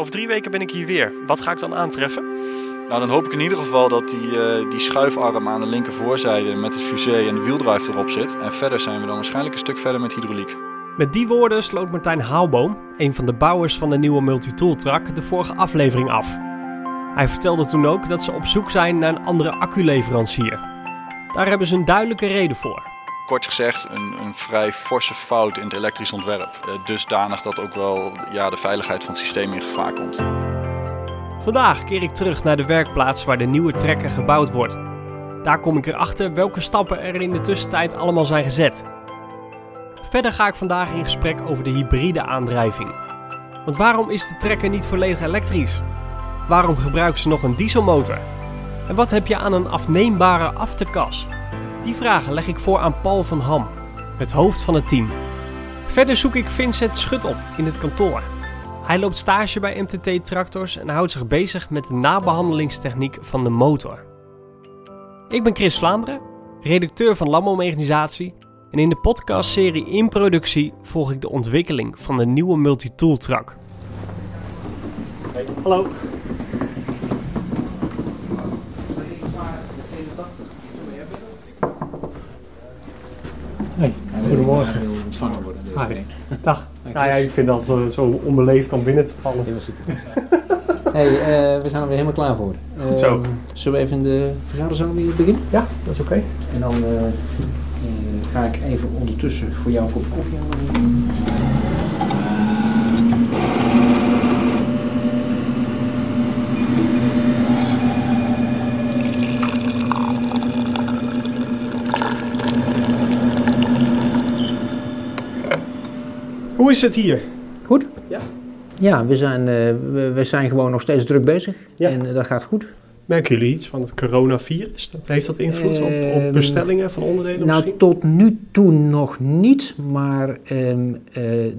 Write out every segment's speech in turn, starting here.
Over drie weken ben ik hier weer. Wat ga ik dan aantreffen? Nou, dan hoop ik in ieder geval dat die, eh, die schuifarm aan de linkervoorzijde met het fusee en de wieldrive erop zit. En verder zijn we dan waarschijnlijk een stuk verder met hydrauliek. Met die woorden sloot Martijn Haalboom, een van de bouwers van de nieuwe multitool truck, de vorige aflevering af. Hij vertelde toen ook dat ze op zoek zijn naar een andere acculeverancier. Daar hebben ze een duidelijke reden voor. Kort gezegd, een, een vrij forse fout in het elektrisch ontwerp. Eh, dusdanig dat ook wel ja, de veiligheid van het systeem in gevaar komt. Vandaag keer ik terug naar de werkplaats waar de nieuwe trekker gebouwd wordt. Daar kom ik erachter welke stappen er in de tussentijd allemaal zijn gezet. Verder ga ik vandaag in gesprek over de hybride aandrijving. Want waarom is de trekker niet volledig elektrisch? Waarom gebruiken ze nog een dieselmotor? En wat heb je aan een afneembare afterkas? Die vragen leg ik voor aan Paul van Ham, het hoofd van het team. Verder zoek ik Vincent Schut op in het kantoor. Hij loopt stage bij MTT Tractors en houdt zich bezig met de nabehandelingstechniek van de motor. Ik ben Chris Vlaanderen, redacteur van Landbouwmechanisatie en in de podcastserie In Productie volg ik de ontwikkeling van de nieuwe multitool truck. Hallo. Hey, goedemorgen. Heel ontvangen worden. Dus. Hi. Dag. Nou ja, ik vind dat uh, zo onbeleefd om binnen te vallen. Heel super. hey, uh, we zijn er weer helemaal klaar voor. Goed zo. Uh, zullen we even de vergaderzaal weer beginnen? Ja, dat is oké. Okay. En dan ga ik even ondertussen voor jou een kop koffie aanbrengen. Hoe is het hier? Goed. Ja. Ja, we zijn, uh, we, we, zijn gewoon nog steeds druk bezig. Ja. En uh, dat gaat goed. Merken jullie iets van het coronavirus? Dat, heeft dat invloed uh, op, op, bestellingen van onderdelen Nou, misschien? tot nu toe nog niet. Maar um,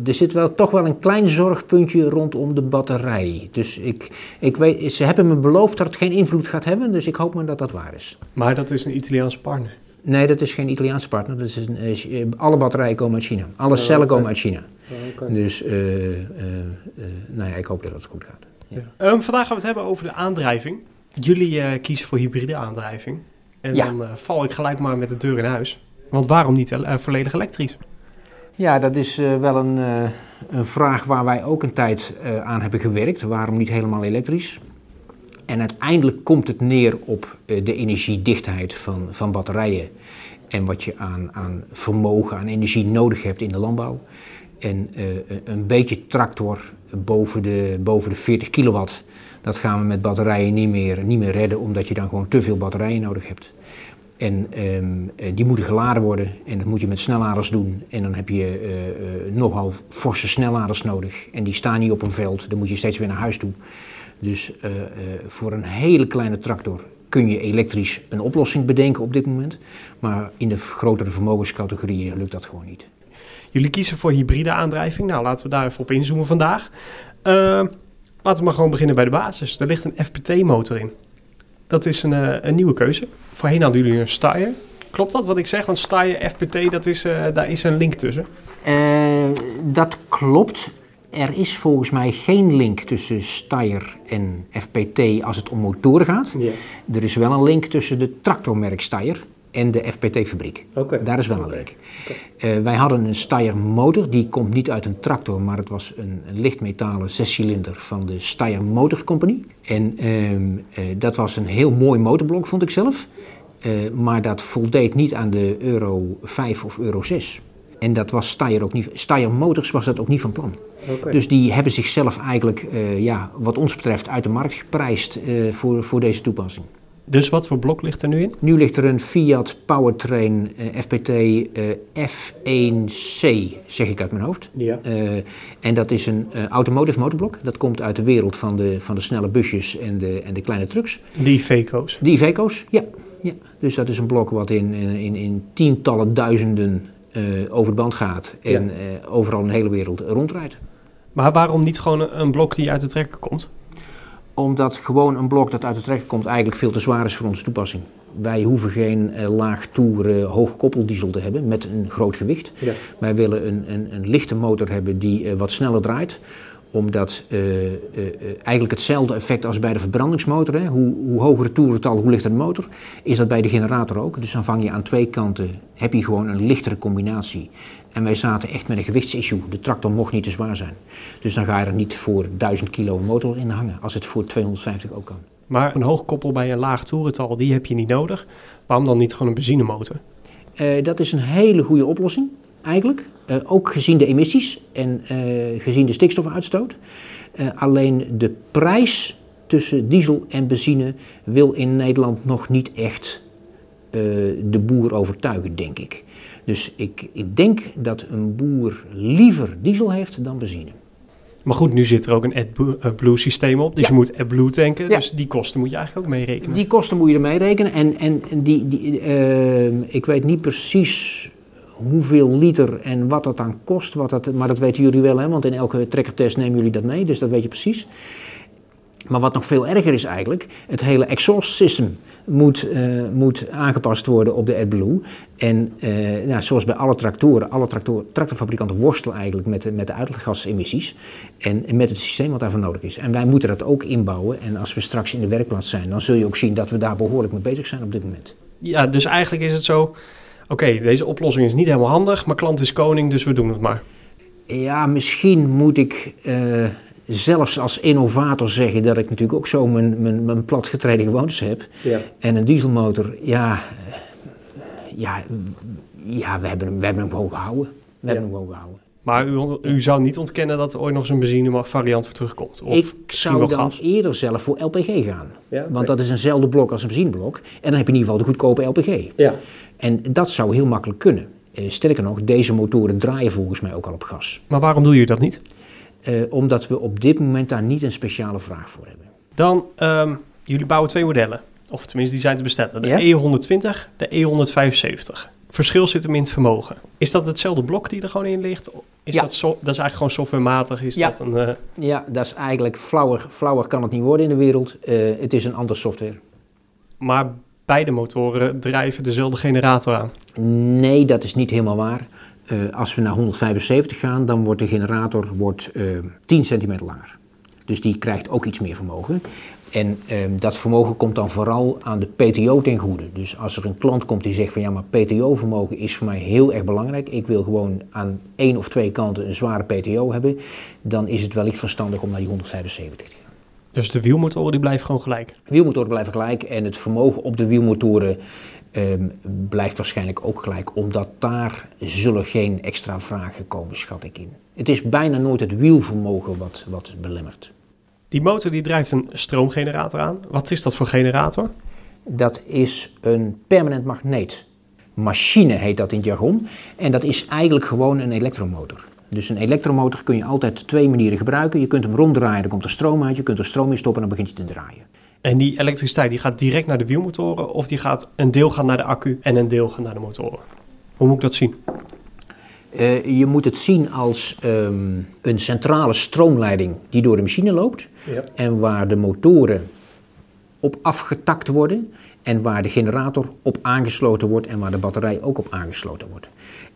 er zit wel toch wel een klein zorgpuntje rondom de batterij. Dus ik, ik weet, ze hebben me beloofd dat het geen invloed gaat hebben. Dus ik hoop maar dat dat waar is. Maar dat is een Italiaanse partner? Nee, dat is geen Italiaanse partner. Dat is een, alle batterijen komen uit China. Alle cellen komen uit China. Okay. Dus uh, uh, uh, nou ja, ik hoop dat het goed gaat. Ja. Um, vandaag gaan we het hebben over de aandrijving. Jullie kiezen voor hybride aandrijving. En ja. dan val ik gelijk maar met de deur in huis. Want waarom niet volledig elektrisch? Ja, dat is wel een, een, vraag waar wij ook een tijd aan hebben gewerkt. Waarom niet helemaal elektrisch? En uiteindelijk komt het neer op de energiedichtheid van, van batterijen. En wat je aan, aan vermogen, aan energie nodig hebt in de landbouw. En uh, een beetje tractor boven de, boven de 40 kilowatt, dat gaan we met batterijen niet meer, niet meer redden, omdat je dan gewoon te veel batterijen nodig hebt. En um, die moeten geladen worden en dat moet je met snelladers doen. En dan heb je uh, nogal forse snelladers nodig. En die staan niet op een veld, dan moet je steeds weer naar huis toe. Dus voor een hele kleine tractor kun je elektrisch een oplossing bedenken op dit moment. Maar in de grotere vermogenscategorieën lukt dat gewoon niet. Jullie kiezen voor hybride aandrijving. Nou, laten we daar even op inzoomen vandaag. Uh, laten we maar gewoon beginnen bij de basis. Er ligt een FPT-motor in. Dat is een, uh, een, nieuwe keuze. Voorheen hadden jullie een Steyr. Klopt dat wat ik zeg? Want Steyr, FPT, dat is, uh, daar is een link tussen. Uh, dat klopt. Er is volgens mij geen link tussen Steyr en FPT als het om motoren gaat. Yeah. Er is wel een link tussen de tractormerk Steyr en de FPT-fabriek. Okay. Daar is wel een link. Okay. Uh, wij hadden een Steyr motor, die komt niet uit een tractor, maar het was een, een lichtmetalen zescilinder van de Steyr Motor Company. En uh, uh, dat was een heel mooi motorblok, vond ik zelf. Uh, maar dat voldeed niet aan de Euro 5 of Euro 6. En dat was Steyr ook niet. Steyr Motors was dat ook niet van plan. Okay. Dus die hebben zichzelf eigenlijk, ja, wat ons betreft, uit de markt geprijsd voor, voor deze toepassing. Dus wat voor blok ligt er nu in? Nu ligt er een Fiat Powertrain uh, FPT F1C, zeg ik uit mijn hoofd. Ja. en dat is een automotive motorblok. Dat komt uit de wereld van de, van de snelle busjes en de, en de kleine trucks. Die Iveco's? Die Iveco's, ja. ja. Dus dat is een blok wat in, in, in tientallen duizenden uh, over de band gaat en ja. uh, overal in de hele wereld rondrijdt. Maar waarom niet gewoon een blok die uit de trekker komt? Omdat gewoon een blok dat uit de trekker komt eigenlijk veel te zwaar is voor onze toepassing. Wij hoeven geen uh, laag toer hoog koppeldiesel te hebben met een groot gewicht. Ja. Wij willen een, een, een lichte motor hebben die wat sneller draait omdat uh, uh, eigenlijk hetzelfde effect als bij de verbrandingsmotor, hè, hoe, hoe hoger het toerental, hoe lichter de motor, is dat bij de generator ook. Dus dan vang je aan twee kanten, heb je gewoon een lichtere combinatie. En wij zaten echt met een gewichtsissue. De tractor mocht niet te zwaar zijn. Dus dan ga je er niet voor 1000 kilo motor in hangen, als het voor 250 ook kan. Maar een hoog koppel bij een laag toerental, die heb je niet nodig. Waarom dan niet gewoon een benzinemotor? Uh, dat is een hele goede oplossing, eigenlijk. Uh, ook gezien de emissies en uh, gezien de stikstofuitstoot. alleen de prijs tussen diesel en benzine wil in Nederland nog niet echt de boer overtuigen, denk ik. Dus ik, ik denk dat een boer liever diesel heeft dan benzine. Maar goed, nu zit er ook een AdBlue systeem op. Dus je moet AdBlue tanken. Ja. Dus die kosten moet je eigenlijk ook meerekenen. Die kosten moet je er meerekenen. En, en die, die, uh, ik weet niet precies hoeveel liter en wat dat dan kost. Wat dat, maar dat weten jullie wel, hè? want in elke trekkertest nemen jullie dat mee. Dus dat weet je precies. Maar wat nog veel erger is eigenlijk, het hele exhaust system moet, uh, moet aangepast worden op de AdBlue. En uh, nou, zoals bij alle tractoren, alle tractor, tractorfabrikanten worstelen eigenlijk met, de, met de uitgasemissies en, en, met het systeem wat daarvoor nodig is. En wij moeten dat ook inbouwen. En als we straks in de werkplaats zijn, dan zul je ook zien dat we daar behoorlijk mee bezig zijn op dit moment. Ja, dus eigenlijk is het zo, oké, deze oplossing is niet helemaal handig, maar klant is koning, dus we doen het maar. Ja, misschien moet ik... Uh, zelfs als innovator zeggen dat ik natuurlijk ook zo mijn, mijn, mijn platgetreden gewoontes heb. Ja. En een dieselmotor, ja, ja, ja we, hebben hem, we hebben hem gewoon gehouden. We hebben hem gewoon gehouden. Maar u, u zou niet ontkennen dat er ooit nog eens een benzine variant voor terugkomt? Of ik zou dan gas? eerder zelf voor LPG gaan. Ja, Want dat is eenzelfde blok als een benzineblok. En dan heb je in ieder geval de goedkope LPG. Ja. En dat zou heel makkelijk kunnen. Eh, sterker nog, deze motoren draaien volgens mij ook al op gas. Maar waarom doe je dat niet? Uh, omdat we op dit moment daar niet een speciale vraag voor hebben. Dan, um, jullie bouwen twee modellen. Of tenminste, die zijn te bestellen. De ja? E120, de E175. Verschil zit hem in het vermogen. Is dat hetzelfde blok die er gewoon in ligt? Is ja. dat, so dat is eigenlijk gewoon softwarematig? Is ja. Dat een, uh... ja, dat is eigenlijk flauwer, flauwer kan het niet worden in de wereld. Uh, het is een andere software. Maar beide motoren drijven dezelfde generator aan? Nee, dat is niet helemaal waar. Uh, als we naar 175 gaan, dan wordt de generator wordt, uh, 10 centimeter langer. Dus die krijgt ook iets meer vermogen. En uh, dat vermogen komt dan vooral aan de PTO ten goede. Dus als er een klant komt die zegt van ja, maar PTO-vermogen is voor mij heel erg belangrijk. Ik wil gewoon aan één of twee kanten een zware PTO hebben. Dan is het wellicht verstandig om naar die 175 te gaan. Dus de wielmotoren die blijven gewoon gelijk? De wielmotoren blijven gelijk en het vermogen op de wielmotoren um, blijft waarschijnlijk ook gelijk, omdat daar zullen geen extra vragen komen, schat ik in. Het is bijna nooit het wielvermogen wat, wat belemmert. Die motor die drijft een stroomgenerator aan. Wat is dat voor generator? Dat is een permanent magneet. Machine heet dat in het jargon. En dat is eigenlijk gewoon een elektromotor. Dus een elektromotor kun je altijd twee manieren gebruiken. Je kunt hem ronddraaien, dan komt er stroom uit. Je kunt er stroom in stoppen en dan begint hij te draaien. En die elektriciteit die gaat direct naar de wielmotoren of die gaat een deel gaan naar de accu en een deel gaat naar de motoren? Hoe moet ik dat zien? Uh, je moet het zien als um, een centrale stroomleiding die door de machine loopt ja. en waar de motoren op afgetakt worden en waar de generator op aangesloten wordt en waar de batterij ook op aangesloten wordt.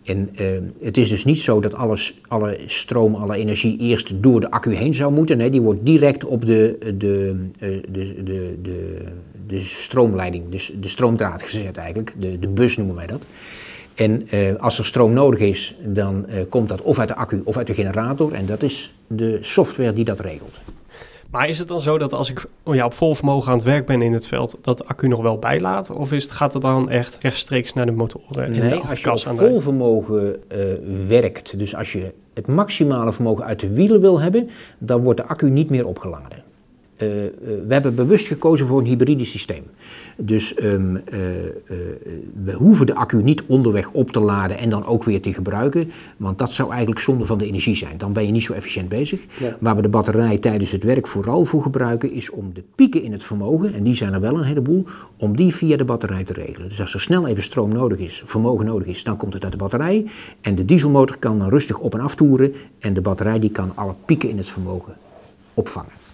En uh, het is dus niet zo dat alles, alle stroom, alle energie eerst door de accu heen zou moeten. Die wordt direct op de, de, de, de, de, de stroomleiding, dus de stroomdraad gezet eigenlijk. De, de bus noemen wij dat. En uh, als er stroom nodig is, dan komt dat of uit de accu of uit de generator. En dat is de software die dat regelt. Maar is het dan zo dat als ik ja, op vol vermogen aan het werk ben in het veld, dat de accu nog wel bijlaat? Of is het, gaat het dan echt rechtstreeks naar de motoren? Nee, de als je op vol vermogen uh, werkt, dus als je het maximale vermogen uit de wielen wil hebben, dan wordt de accu niet meer opgeladen. Uh, uh, we hebben bewust gekozen voor een hybride systeem. Dus um, uh, we hoeven de accu niet onderweg op te laden en dan ook weer te gebruiken. Want dat zou eigenlijk zonde van de energie zijn. Dan ben je niet zo efficiënt bezig. Ja. Waar we de batterij tijdens het werk vooral voor gebruiken, is om de pieken in het vermogen, en die zijn er wel een heleboel, om die via de batterij te regelen. Dus als er snel even stroom nodig is, vermogen nodig is, dan komt het uit de batterij. En de dieselmotor kan dan rustig op en af toeren. En de batterij die kan alle pieken in het vermogen opvangen.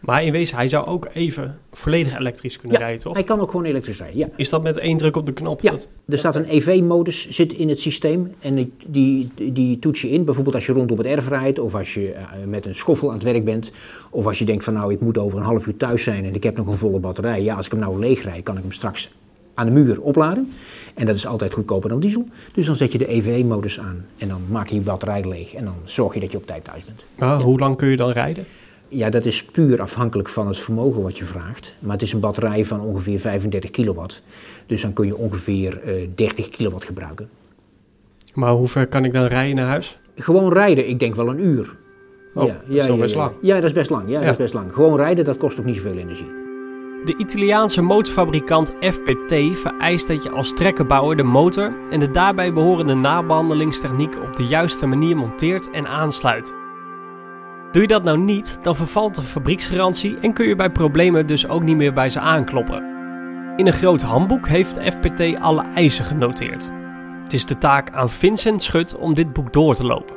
Maar in wezen, hij zou ook even volledig elektrisch kunnen Ja, rijden, toch? Hij kan ook gewoon elektrisch rijden, ja. Is dat met één druk op de knop? Ja, Dat- er staat een EV-modus zit in het systeem en die, die, die toets je in. Bijvoorbeeld als je rondom het erf rijdt of als je eh, met een schoffel aan het werk bent. Of als je denkt van nou ik moet over een half uur thuis zijn en ik heb nog een volle batterij. Ja, als ik hem nou leeg rijd kan ik hem straks aan de muur opladen. En dat is altijd goedkoper dan diesel. Dus dan zet je de EV-modus aan en dan maak je je batterij leeg. En dan zorg je dat je op tijd thuis bent. Maar Hoe lang kun je dan rijden? Ja, dat is puur afhankelijk van het vermogen wat je vraagt. Maar het is een batterij van ongeveer 35 kilowatt. Dus dan kun je ongeveer eh 30 kilowatt gebruiken. Maar hoe ver kan ik dan rijden naar huis? Gewoon rijden, ik denk wel een uur. Oh, dat is wel best lang. Ja, dat is best lang. Ja, Ja. dat is best lang. Gewoon rijden, dat kost ook niet zoveel energie. De Italiaanse motorfabrikant FPT vereist dat je als trekkerbouwer de motor en de daarbij behorende nabehandelingstechniek op de juiste manier monteert en aansluit. Doe je dat nou niet, dan vervalt de fabrieksgarantie en kun je bij problemen dus ook niet meer bij ze aankloppen. In een groot handboek heeft FPT alle eisen genoteerd. Het is de taak aan Vincent Schut om dit boek door te lopen.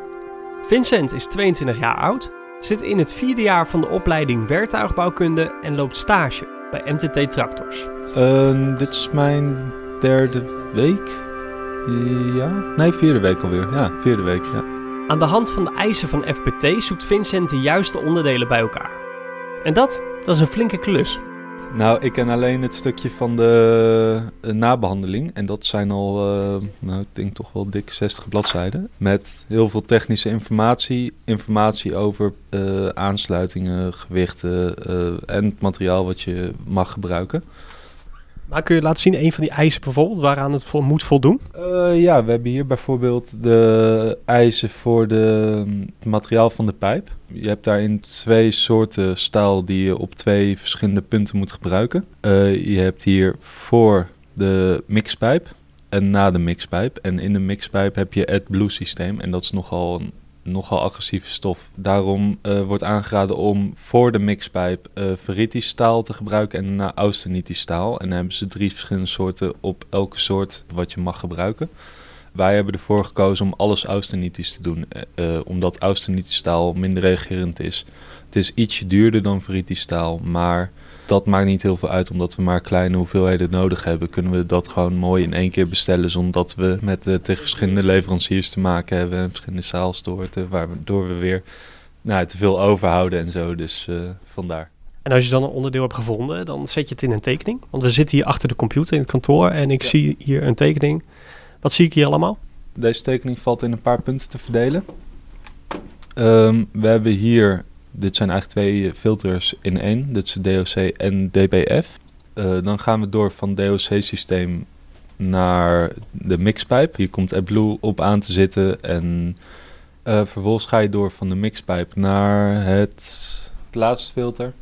Vincent is 22 jaar oud, zit in het vierde jaar van de opleiding werktuigbouwkunde en loopt stage bij MTT Tractors. Eh, dit is mijn derde week. Ja? Nee, vierde week alweer. Ja, vierde week. Ja. Aan de hand van de eisen van FPT zoekt Vincent de juiste onderdelen bij elkaar. En dat, dat is een flinke klus. Nou, ik ken alleen het stukje van de eh, nabehandeling. En dat zijn al, eh, nou, ik denk toch wel dik 60 bladzijden. Met heel veel technische informatie. Informatie over eh, aansluitingen, gewichten en het materiaal wat je mag gebruiken. Maar kun je laten zien een van die eisen bijvoorbeeld waaraan het moet voldoen? Eh, ja, we hebben hier bijvoorbeeld de eisen voor de, het materiaal van de pijp. Je hebt daarin twee soorten staal die je op twee verschillende punten moet gebruiken. Eh, je hebt hier voor de mixpijp en na de mixpijp. En in de mixpijp heb je het blue systeem en dat is nogal een nogal agressieve stof. Daarom eh, wordt aangeraden om voor de mixpijp eh ferritisch staal te gebruiken en daarna austenitisch staal. En dan hebben ze drie verschillende soorten op elke soort wat je mag gebruiken. Wij hebben ervoor gekozen om alles austenitisch te doen, eh, omdat austenitisch staal minder reagerend is. Het is ietsje duurder dan ferritisch staal, maar dat maakt niet heel veel uit, omdat we maar kleine hoeveelheden nodig hebben. Kunnen we dat gewoon mooi in één keer bestellen, zonder dat we met eh, tegen verschillende leveranciers te maken hebben en verschillende zaalstoorten, waardoor we weer nou, te veel overhouden en zo. Dus eh, vandaar. En als je dan een onderdeel hebt gevonden, dan zet je het in een tekening. Want we zitten hier achter de computer in het kantoor en ik Ja. zie hier een tekening. Wat zie ik hier allemaal? Deze tekening valt in een paar punten te verdelen. Ehm, we hebben hier, dit zijn eigenlijk twee filters in één. Dit is DOC en DBF. Eh, dan gaan we door van DOC-systeem naar de mixpijp. Hier komt AdBlue op aan te zitten. En eh, vervolgens ga je door van de mixpijp naar het, laatste filter.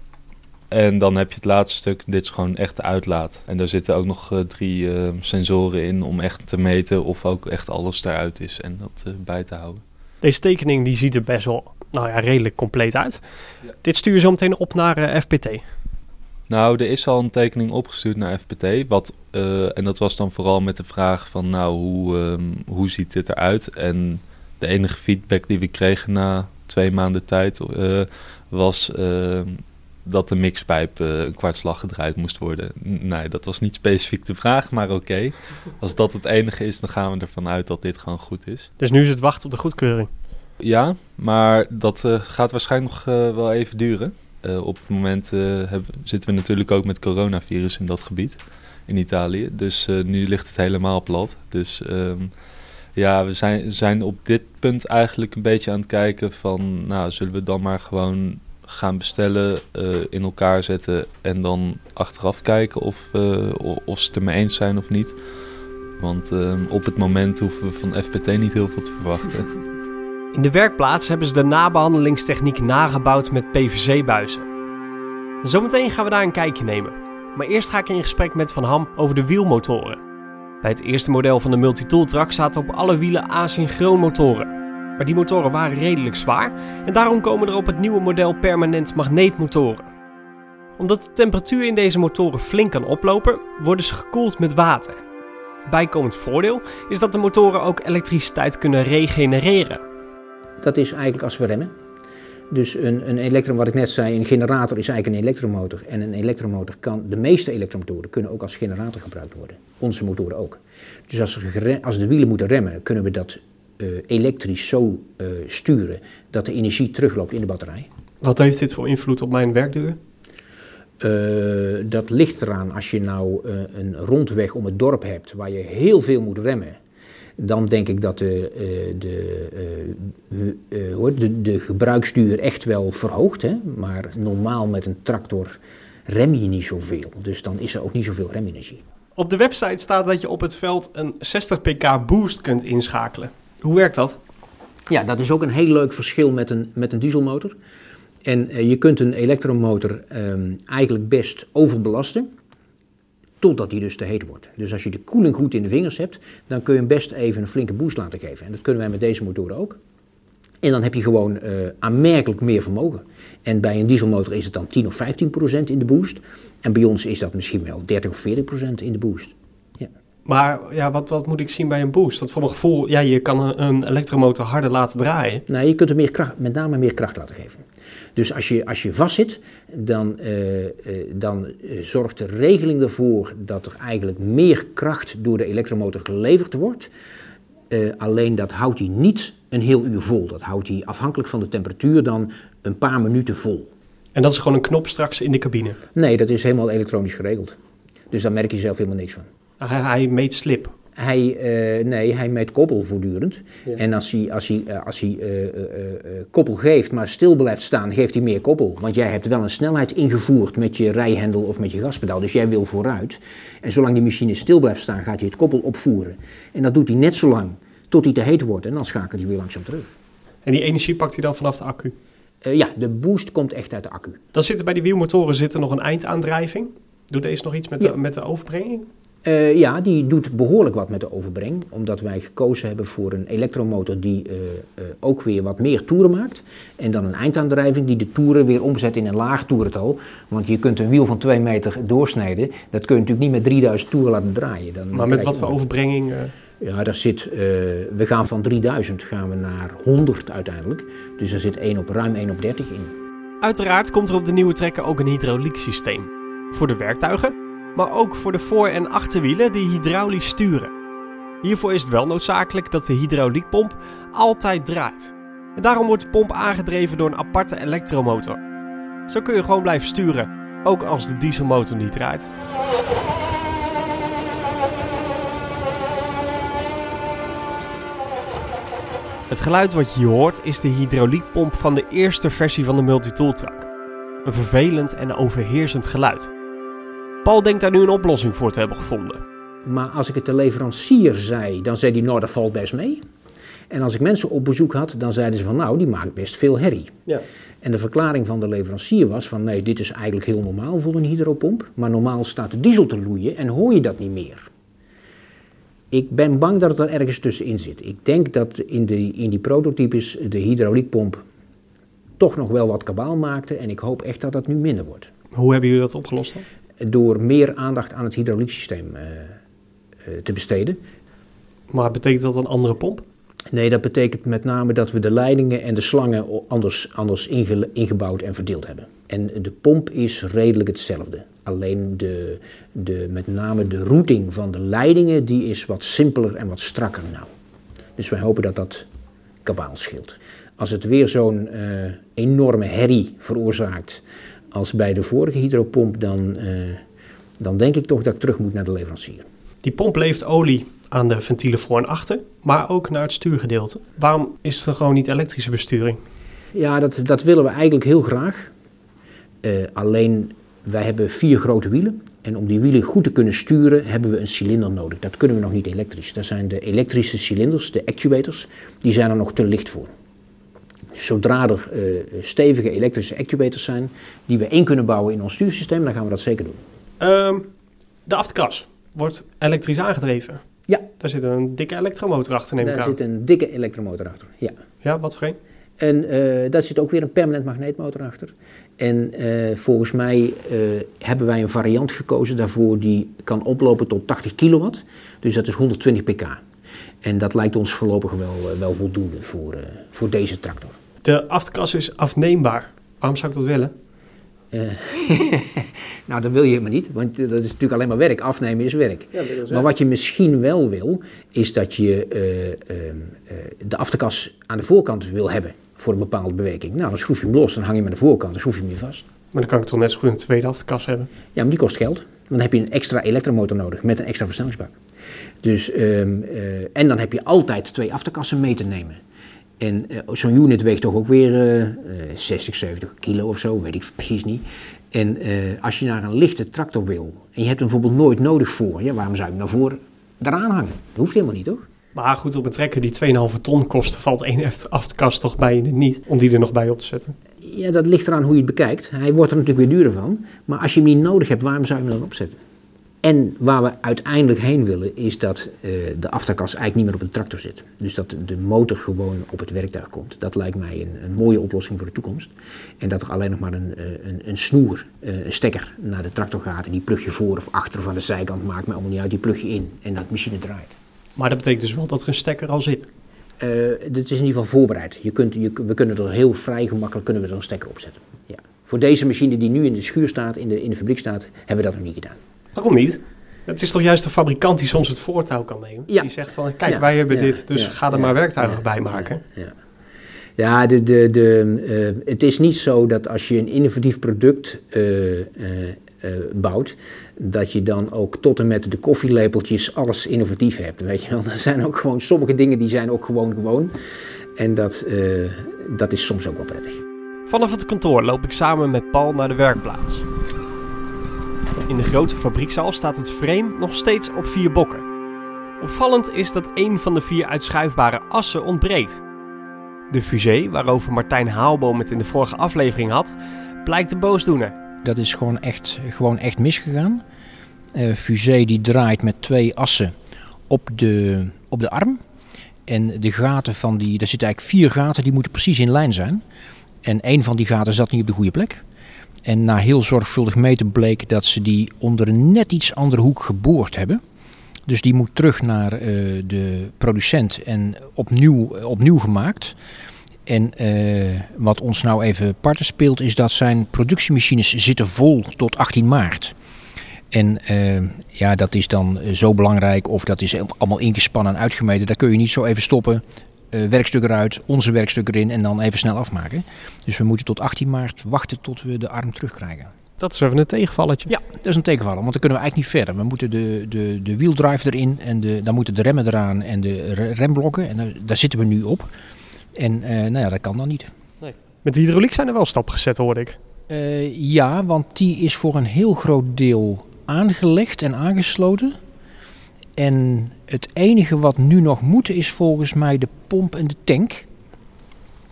En dan heb je het laatste stuk, dit is gewoon echt de uitlaat. En daar zitten ook nog eh, drie sensoren in om echt te meten of ook echt alles eruit is en dat eh, bij te houden. Deze tekening die ziet er best wel nou ja, redelijk compleet uit. Ja. Dit stuur je zo meteen op naar eh, FPT. Nou, er is al een tekening opgestuurd naar FPT. Wat, eh, en dat was dan vooral met de vraag van, nou, hoe, ehm, hoe ziet dit eruit? En de enige feedback die we kregen na twee maanden tijd eh, was ehm, dat de mixpijp een kwartslag gedraaid moest worden. Nee, dat was niet specifiek de vraag, maar oké. Als dat het enige is, dan gaan we ervan uit dat dit gewoon goed is. Dus nu is het wachten op de goedkeuring. Ja, maar dat eh, gaat waarschijnlijk nog eh, wel even duren. Eh, op het moment zitten we natuurlijk ook met coronavirus in dat gebied, in Italië. Dus nu ligt het helemaal plat. Dus ehm, ja, we zijn, zijn op dit punt eigenlijk een beetje aan het kijken van... nou, zullen we dan maar gewoon gaan bestellen, in elkaar zetten... en dan achteraf kijken of, of ze het ermee eens zijn of niet. Want ehm, op het moment hoeven we van FPT niet heel veel te verwachten. In de werkplaats hebben ze de nabehandelingstechniek nagebouwd met PVC-buizen. Zometeen gaan we daar een kijkje nemen. Maar eerst ga ik in gesprek met Van Ham over de wielmotoren. Bij het eerste model van de Multitool Truck zaten op alle wielen asynchroon motoren. Maar die motoren waren redelijk zwaar en daarom komen er op het nieuwe model permanent magneetmotoren. Omdat de temperatuur in deze motoren flink kan oplopen, worden ze gekoeld met water. Bijkomend voordeel is dat de motoren ook elektriciteit kunnen regenereren. Dat is eigenlijk als we remmen. Dus een, een wat ik net zei, een generator is eigenlijk een elektromotor. En een elektromotor kan, de meeste elektromotoren kunnen ook als generator gebruikt worden. Onze motoren ook. Dus als, als de wielen moeten remmen, kunnen we dat uh, elektrisch zo uh, sturen dat de energie terugloopt in de batterij. Wat heeft dit voor invloed op mijn werkduur? Uh, dat ligt eraan als je nou een rondweg om het dorp hebt waar je heel veel moet remmen dan denk ik dat de, de, de, de, de gebruiksduur echt wel verhoogt. Hè? Maar normaal met een tractor rem je niet zoveel. Dus dan is er ook niet zoveel remenergie. Op de website staat dat je op het veld een 60 pk boost kunt inschakelen. Hoe werkt dat? Ja, dat is ook een heel leuk verschil met een, met een dieselmotor. En je kunt een elektromotor um, eigenlijk best overbelasten, totdat die dus te heet wordt. Dus als je de koeling goed in de vingers hebt, dan kun je hem best even een flinke boost laten geven. En dat kunnen wij met deze motoren ook. En dan heb je gewoon uh, aanmerkelijk meer vermogen. En bij een dieselmotor is het dan 10 of 15 procent in de boost. En bij ons is dat misschien wel 30 of 40 procent in de boost. Maar ja, wat, wat moet ik zien bij een boost? Want voor mijn gevoel, ja, je kan een, een elektromotor harder laten draaien. Nou, je kunt er meer kracht, met name meer kracht laten geven. Dus als je, als je vastzit, dan, uh, uh, dan uh, zorgt de regeling ervoor dat er eigenlijk meer kracht door de elektromotor geleverd wordt. alleen dat houdt hij niet een heel uur vol. Dat houdt hij afhankelijk van de temperatuur dan een paar minuten vol. En dat is gewoon een knop straks in de cabine? Nee, dat is helemaal elektronisch geregeld. Dus daar merk je zelf helemaal niks van. Hij, hij meet slip. Hij, uh, nee, hij meet koppel voortdurend. Ja. En als hij, als hij, uh, als hij uh, koppel geeft, maar stil blijft staan, geeft hij meer koppel. Want jij hebt wel een snelheid ingevoerd met je rijhendel of met je gaspedaal. Dus jij wil vooruit. En zolang die machine stil blijft staan, gaat hij het koppel opvoeren. En dat doet hij net zo lang tot hij te heet wordt. En dan schakelt hij weer langzaam terug. En die energie pakt hij dan vanaf de accu? ja, de boost komt echt uit de accu. Dan zit er bij die wielmotoren zit er nog een eindaandrijving. Doet deze nog iets met, ja. de, met de overbrenging? Uh, ja, die doet behoorlijk wat met de overbreng, omdat wij gekozen hebben voor een elektromotor die uh, uh, ook weer wat meer toeren maakt. En dan een eindaandrijving die de toeren weer omzet in een laag toerental. Want je kunt een wiel van 2 meter doorsnijden, dat kun je natuurlijk niet met 3000 toeren laten draaien. Dan maar met wat voor overbrenging? Ja, daar zit, we gaan van 3000 gaan we naar 100 uiteindelijk. Dus er zit 1 op, ruim 1 op 30 in. Uiteraard komt er op de nieuwe trekker ook een hydrauliek systeem. Voor de werktuigen maar ook voor de voor- en achterwielen die hydraulisch sturen. Hiervoor is het wel noodzakelijk dat de hydrauliekpomp altijd draait. En daarom wordt de pomp aangedreven door een aparte elektromotor. Zo kun je gewoon blijven sturen, ook als de dieselmotor niet draait. Het geluid wat je hier hoort is de hydrauliekpomp van de eerste versie van de Multitool truck. Een vervelend en overheersend geluid. Paul denkt daar nu een oplossing voor te hebben gevonden. Maar als ik het de leverancier zei, dan zei hij, nou dat valt best mee. En als ik mensen op bezoek had, dan zeiden ze van, nou die maakt best veel herrie. Ja. En de verklaring van de leverancier was van, nee dit is eigenlijk heel normaal voor een hydropomp. Maar normaal staat de diesel te loeien en hoor je dat niet meer. Ik ben bang dat het er ergens tussenin zit. Ik denk dat in, de, in die prototypes de hydrauliekpomp toch nog wel wat kabaal maakte. En ik hoop echt dat dat nu minder wordt. Hoe hebben jullie dat opgelost dan? Door meer aandacht aan het hydraulieksysteem uh, uh, te besteden. Maar betekent dat een andere pomp? Nee, dat betekent met name dat we de leidingen en de slangen anders, anders inge, ingebouwd en verdeeld hebben. En de pomp is redelijk hetzelfde. Alleen de, de, met name de routing van de leidingen die is wat simpeler en wat strakker nou. Dus wij hopen dat dat kabaal scheelt. Als het weer zo'n uh, enorme herrie veroorzaakt als bij de vorige hydropomp, dan, uh, dan denk ik toch dat ik terug moet naar de leverancier. Die pomp levert olie aan de ventielen voor en achter, maar ook naar het stuurgedeelte. Waarom is er gewoon niet elektrische besturing? Ja, dat, dat willen we eigenlijk heel graag. Uh, alleen wij hebben vier grote wielen. En om die wielen goed te kunnen sturen, hebben we een cilinder nodig. Dat kunnen we nog niet elektrisch. Daar zijn de elektrische cilinders, de actuators, die zijn er nog te licht voor. Zodra er uh, stevige elektrische actuators zijn die we in kunnen bouwen in ons stuursysteem, dan gaan we dat zeker doen. Um, de afterkas wordt elektrisch aangedreven. Ja. Daar zit een dikke elektromotor achter, neem Daar ik aan. zit een dikke elektromotor achter, ja. Ja, wat voor een? En uh, daar zit ook weer een permanent magneetmotor achter. En uh, volgens mij uh, hebben wij een variant gekozen daarvoor die kan oplopen tot 80 kilowatt. Dus dat is 120 pk. En dat lijkt ons voorlopig wel, wel voldoende voor, voor deze tractor. De afterkas is afneembaar. Waarom zou ik dat willen? Eh, nou, dat wil je helemaal niet, want dat is natuurlijk alleen maar werk. Afnemen is werk. maar wat je misschien wel wil, is dat je eh, ehm, eh, de afterkas aan de voorkant wil hebben voor een bepaalde bewerking. Nou, dan schroef je hem los, dan hang je hem aan de voorkant, dan schroef je hem weer vast. Maar dan kan ik toch net zo goed een tweede afterkas hebben? Ja, maar die kost geld. Dan heb je een extra elektromotor nodig met een extra versnellingsbak. Dus, ehm, en dan heb je altijd twee afterkassen mee te nemen. En uh, zo'n unit weegt toch ook weer uh, 60, 70 kilo of zo, weet ik precies niet. En uh, als je naar een lichte tractor wil en je hebt hem bijvoorbeeld nooit nodig voor, ja, waarom zou je hem nou voor eraan hangen? Dat hoeft helemaal niet, toch? Maar goed, op een trekker die 2,5 ton kost, valt één afterkast toch bij je niet om die er nog bij op te zetten? Ja, dat ligt eraan hoe je het bekijkt. Hij wordt er natuurlijk weer duurder van. Maar als je hem niet nodig hebt, waarom zou je hem dan opzetten? En waar we uiteindelijk heen willen, is dat uh, de afterkas eigenlijk niet meer op de tractor zit. Dus dat de motor gewoon op het werktuig komt. Dat lijkt mij een, een mooie oplossing voor de toekomst. En dat er alleen nog maar een, een, een snoer, uh, een stekker naar de tractor gaat. En die plug je voor of achter of aan de zijkant maakt me allemaal niet uit. Die plug je in en dat machine draait. Maar dat betekent dus wel dat er een stekker al zit? Uh, dit is in ieder geval voorbereid. Je kunt, je, we kunnen er heel vrij gemakkelijk kunnen we er een stekker op zetten. Ja. Voor deze machine die nu in de schuur staat, in de, in de fabriek staat, hebben we dat nog niet gedaan. Waarom niet? Het is toch juist de fabrikant die soms het voortouw kan nemen? Ja. Die zegt van, kijk, wij hebben dit, dus ga er maar werktuigen bij maken. Ja, ja. de, de, de, uh, het is niet zo dat als je een innovatief product uh, uh, bouwt, dat je dan ook tot en met de koffielepeltjes alles innovatief hebt. Weet je wel, er zijn ook gewoon sommige dingen die zijn ook gewoon gewoon. En dat, dat is soms ook wel prettig. Vanaf het kantoor loop ik samen met Paul naar de werkplaats. In de grote fabriekzaal staat het frame nog steeds op vier bokken. Opvallend is dat een van de vier uitschuifbare assen ontbreekt. De fusée, waarover Martijn Haalboom het in de vorige aflevering had, blijkt de boosdoener. Dat is gewoon echt, gewoon echt misgegaan. Uh, fusée die draait met twee assen op de, op de arm. En de gaten van die, er zitten eigenlijk vier gaten, die moeten precies in lijn zijn. En één van die gaten zat niet op de goede plek. En na heel zorgvuldig meten bleek dat ze die onder een net iets andere hoek geboord hebben. Dus die moet terug naar uh, de producent en opnieuw, opnieuw gemaakt. En uh, wat ons nou even parten speelt is dat zijn productiemachines zitten vol tot 18 maart. En ja, dat is dan zo belangrijk of dat is allemaal ingespannen en uitgemeten. Daar kun je niet zo even stoppen uh, werkstuk eruit, onze werkstuk erin en dan even snel afmaken. Dus we moeten tot 18 maart wachten tot we de arm terugkrijgen. Dat is even een tegenvalletje. Ja, dat is een tegenvaller, want dan kunnen we eigenlijk niet verder. We moeten de, de, de wheeldrive erin en de, dan moeten de remmen eraan en de remblokken. En daar, daar zitten we nu op. En uh, nou ja, dat kan dan niet. Nee. Met de hydrauliek zijn er wel stappen gezet, hoor ik. Uh, ja, want die is voor een heel groot deel aangelegd en aangesloten. En het enige wat nu nog moet is volgens mij de pomp en de tank.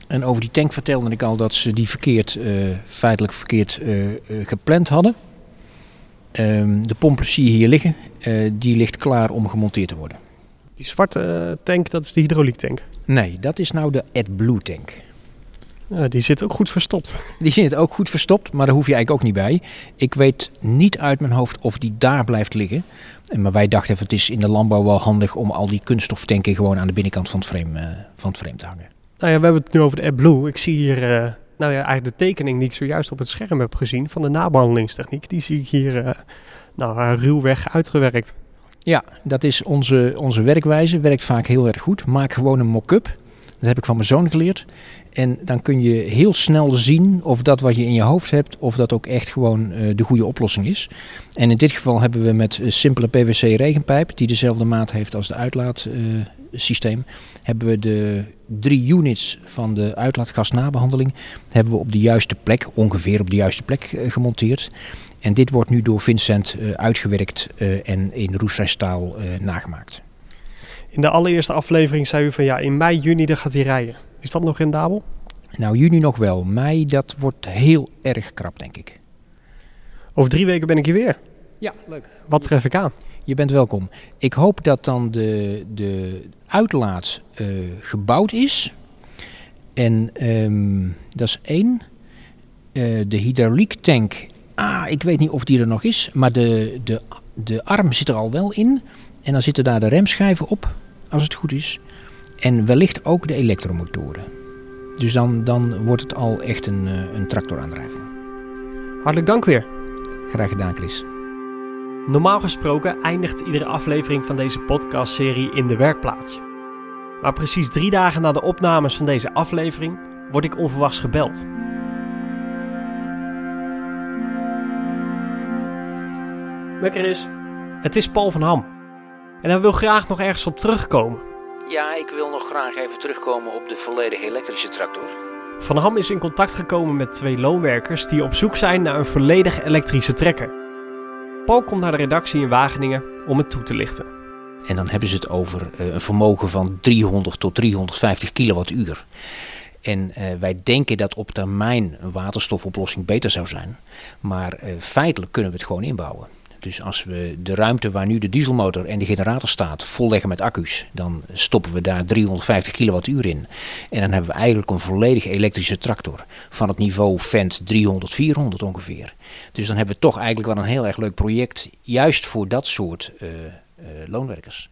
En over die tank vertelde ik al dat ze die verkeerd, uh, feitelijk verkeerd uh, uh, gepland hadden. Um, de pomp zie je hier liggen. die ligt klaar om gemonteerd te worden. Die zwarte tank, dat is de hydrauliektank? Nee, dat is nou de AdBlue tank. Ja, die zit ook goed verstopt. Die zit ook goed verstopt, maar daar hoef je eigenlijk ook niet bij. Ik weet niet uit mijn hoofd of die daar blijft liggen. Maar wij dachten, het is in de landbouw wel handig om al die kunststoftanken gewoon aan de binnenkant van het frame, uh, van het frame te hangen. Nou ja, we hebben het nu over de AdBlue. Ik zie hier, uh, nou ja, eigenlijk de tekening die ik zojuist op het scherm heb gezien van de nabehandelingstechniek. Die zie ik hier, uh, nou, ruwweg uitgewerkt. Ja, dat is onze, onze werkwijze. Werkt vaak heel erg goed. Maak gewoon een mock-up. Dat heb ik van mijn zoon geleerd. En dan kun je heel snel zien of dat wat je in je hoofd hebt, of dat ook echt gewoon uh, de goede oplossing is. En in dit geval hebben we met een simpele PVC regenpijp, die dezelfde maat heeft als de uitlaatsysteem, hebben we de drie units van de uitlaatgasnabehandeling hebben we op de juiste plek, ongeveer op de juiste plek uh, gemonteerd. En dit wordt nu door Vincent uitgewerkt en in roestvrij staal nagemaakt. In de allereerste aflevering zei u van ja, in mei, juni dan gaat hij rijden. Is dat nog rendabel? Nou, juni nog wel. Mei, dat wordt heel erg krap, denk ik. Over drie weken ben ik hier weer. Ja, leuk. Wat tref ik aan? Je bent welkom. Ik hoop dat dan de, de uitlaat uh, gebouwd is. En um, dat is één. Uh, de hydrauliektank. Ah, ik weet niet of die er nog is. Maar de, de, de arm zit er al wel in. En dan zitten daar de remschijven op, als het goed is. En wellicht ook de elektromotoren. Dus dan, dan wordt het al echt een, uh, een tractoraandrijving. Hartelijk dank weer. Graag gedaan, Chris. Normaal gesproken eindigt iedere aflevering van deze podcastserie in de werkplaats. Maar precies drie dagen na de opnames van deze aflevering word ik onverwachts gebeld. Lekker is. Het is Paul van Ham. En hij wil graag nog ergens op terugkomen. Ja, ik wil nog graag even terugkomen op de volledig elektrische tractor. Van Ham is in contact gekomen met twee loonwerkers die op zoek zijn naar een volledig elektrische trekker. Paul komt naar de redactie in Wageningen om het toe te lichten. En dan hebben ze het over eh, een vermogen van 300 tot 350 kilowattuur. En uh, wij denken dat op termijn een waterstofoplossing beter zou zijn. Maar uh, feitelijk kunnen we het gewoon inbouwen. Dus als we de ruimte waar nu de dieselmotor en de generator staat volleggen met accu's, dan stoppen we daar 350 kilowattuur in. En dan hebben we eigenlijk een volledig elektrische tractor van het niveau Fendt 300, 400 ongeveer. Dus dan hebben we toch eigenlijk wel een heel erg leuk project, juist voor dat soort uh, uh, loonwerkers.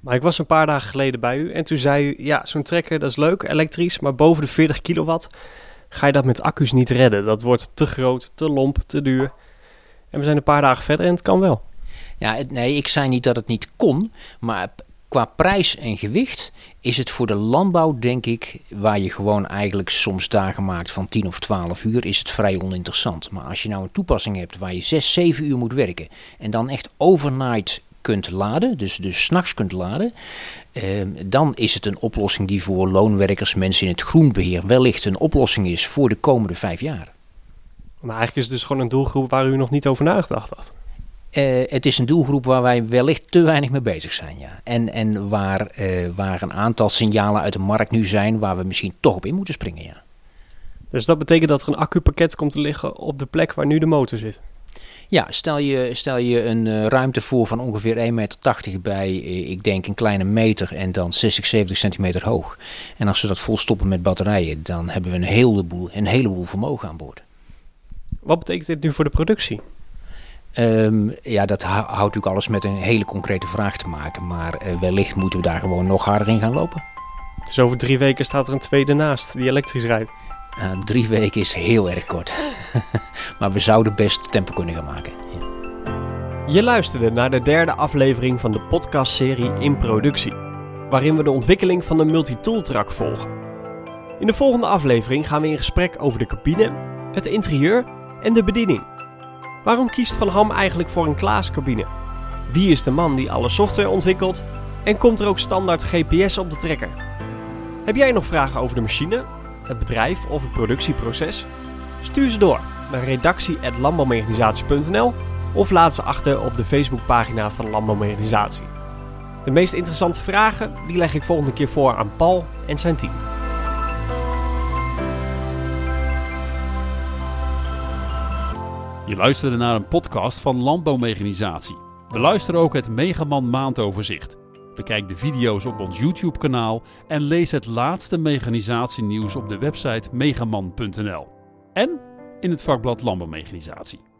Maar ik was een paar dagen geleden bij u en toen zei u, ja, zo'n trekker dat is leuk, elektrisch, maar boven de 40 kilowatt ga je dat met accu's niet redden. Dat wordt te groot, te lomp, te duur. En we zijn een paar dagen verder en het kan wel. Ja, nee, ik zei niet dat het niet kon, maar qua prijs en gewicht is het voor de landbouw, denk ik, waar je gewoon eigenlijk soms dagen maakt van 10 of 12 uur, is het vrij oninteressant. Maar als je nou een toepassing hebt waar je 6, 7 uur moet werken en dan echt overnight kunt laden, dus, dus s'nachts kunt laden, eh, dan is het een oplossing die voor loonwerkers, mensen in het groenbeheer, wellicht een oplossing is voor de komende vijf jaar. Maar eigenlijk is het dus gewoon een doelgroep waar u nog niet over nagedacht had. Uh, het is een doelgroep waar wij wellicht te weinig mee bezig zijn, ja. En, en waar, uh, waar een aantal signalen uit de markt nu zijn waar we misschien toch op in moeten springen, ja. Dus dat betekent dat er een accupakket komt te liggen op de plek waar nu de motor zit? Ja, stel je, stel je een uh, ruimte voor van ongeveer 1,80 meter bij, ik denk een kleine meter en dan 60, 70 centimeter hoog. En als we dat volstoppen met batterijen, dan hebben we een heleboel, een heleboel vermogen aan boord. Wat betekent dit nu voor de productie? Um, ja, dat houdt natuurlijk alles met een hele concrete vraag te maken. Maar uh, wellicht moeten we daar gewoon nog harder in gaan lopen. Dus over drie weken staat er een tweede naast die elektrisch rijdt? Uh, drie weken is heel erg kort. maar we zouden best tempo kunnen gaan maken. Ja. Je luisterde naar de derde aflevering van de podcastserie In Productie. Waarin we de ontwikkeling van de multitool-trak volgen. In de volgende aflevering gaan we in gesprek over de cabine, het interieur en de bediening. Waarom kiest Van Ham eigenlijk voor een Klaas-cabine? Wie is de man die alle software ontwikkelt? En komt er ook standaard GPS op de trekker? Heb jij nog vragen over de machine, het bedrijf of het productieproces? Stuur ze door naar redactie.landbouwmechanisatie.nl of laat ze achter op de Facebookpagina van Landbouwmechanisatie. De meest interessante vragen die leg ik volgende keer voor aan Paul en zijn team. Je luisterde naar een podcast van Landbouwmechanisatie. Beluister ook het Megaman maandoverzicht. Bekijk de video's op ons YouTube kanaal en lees het laatste mechanisatienieuws op de website megaman.nl. En in het vakblad Landbouwmechanisatie.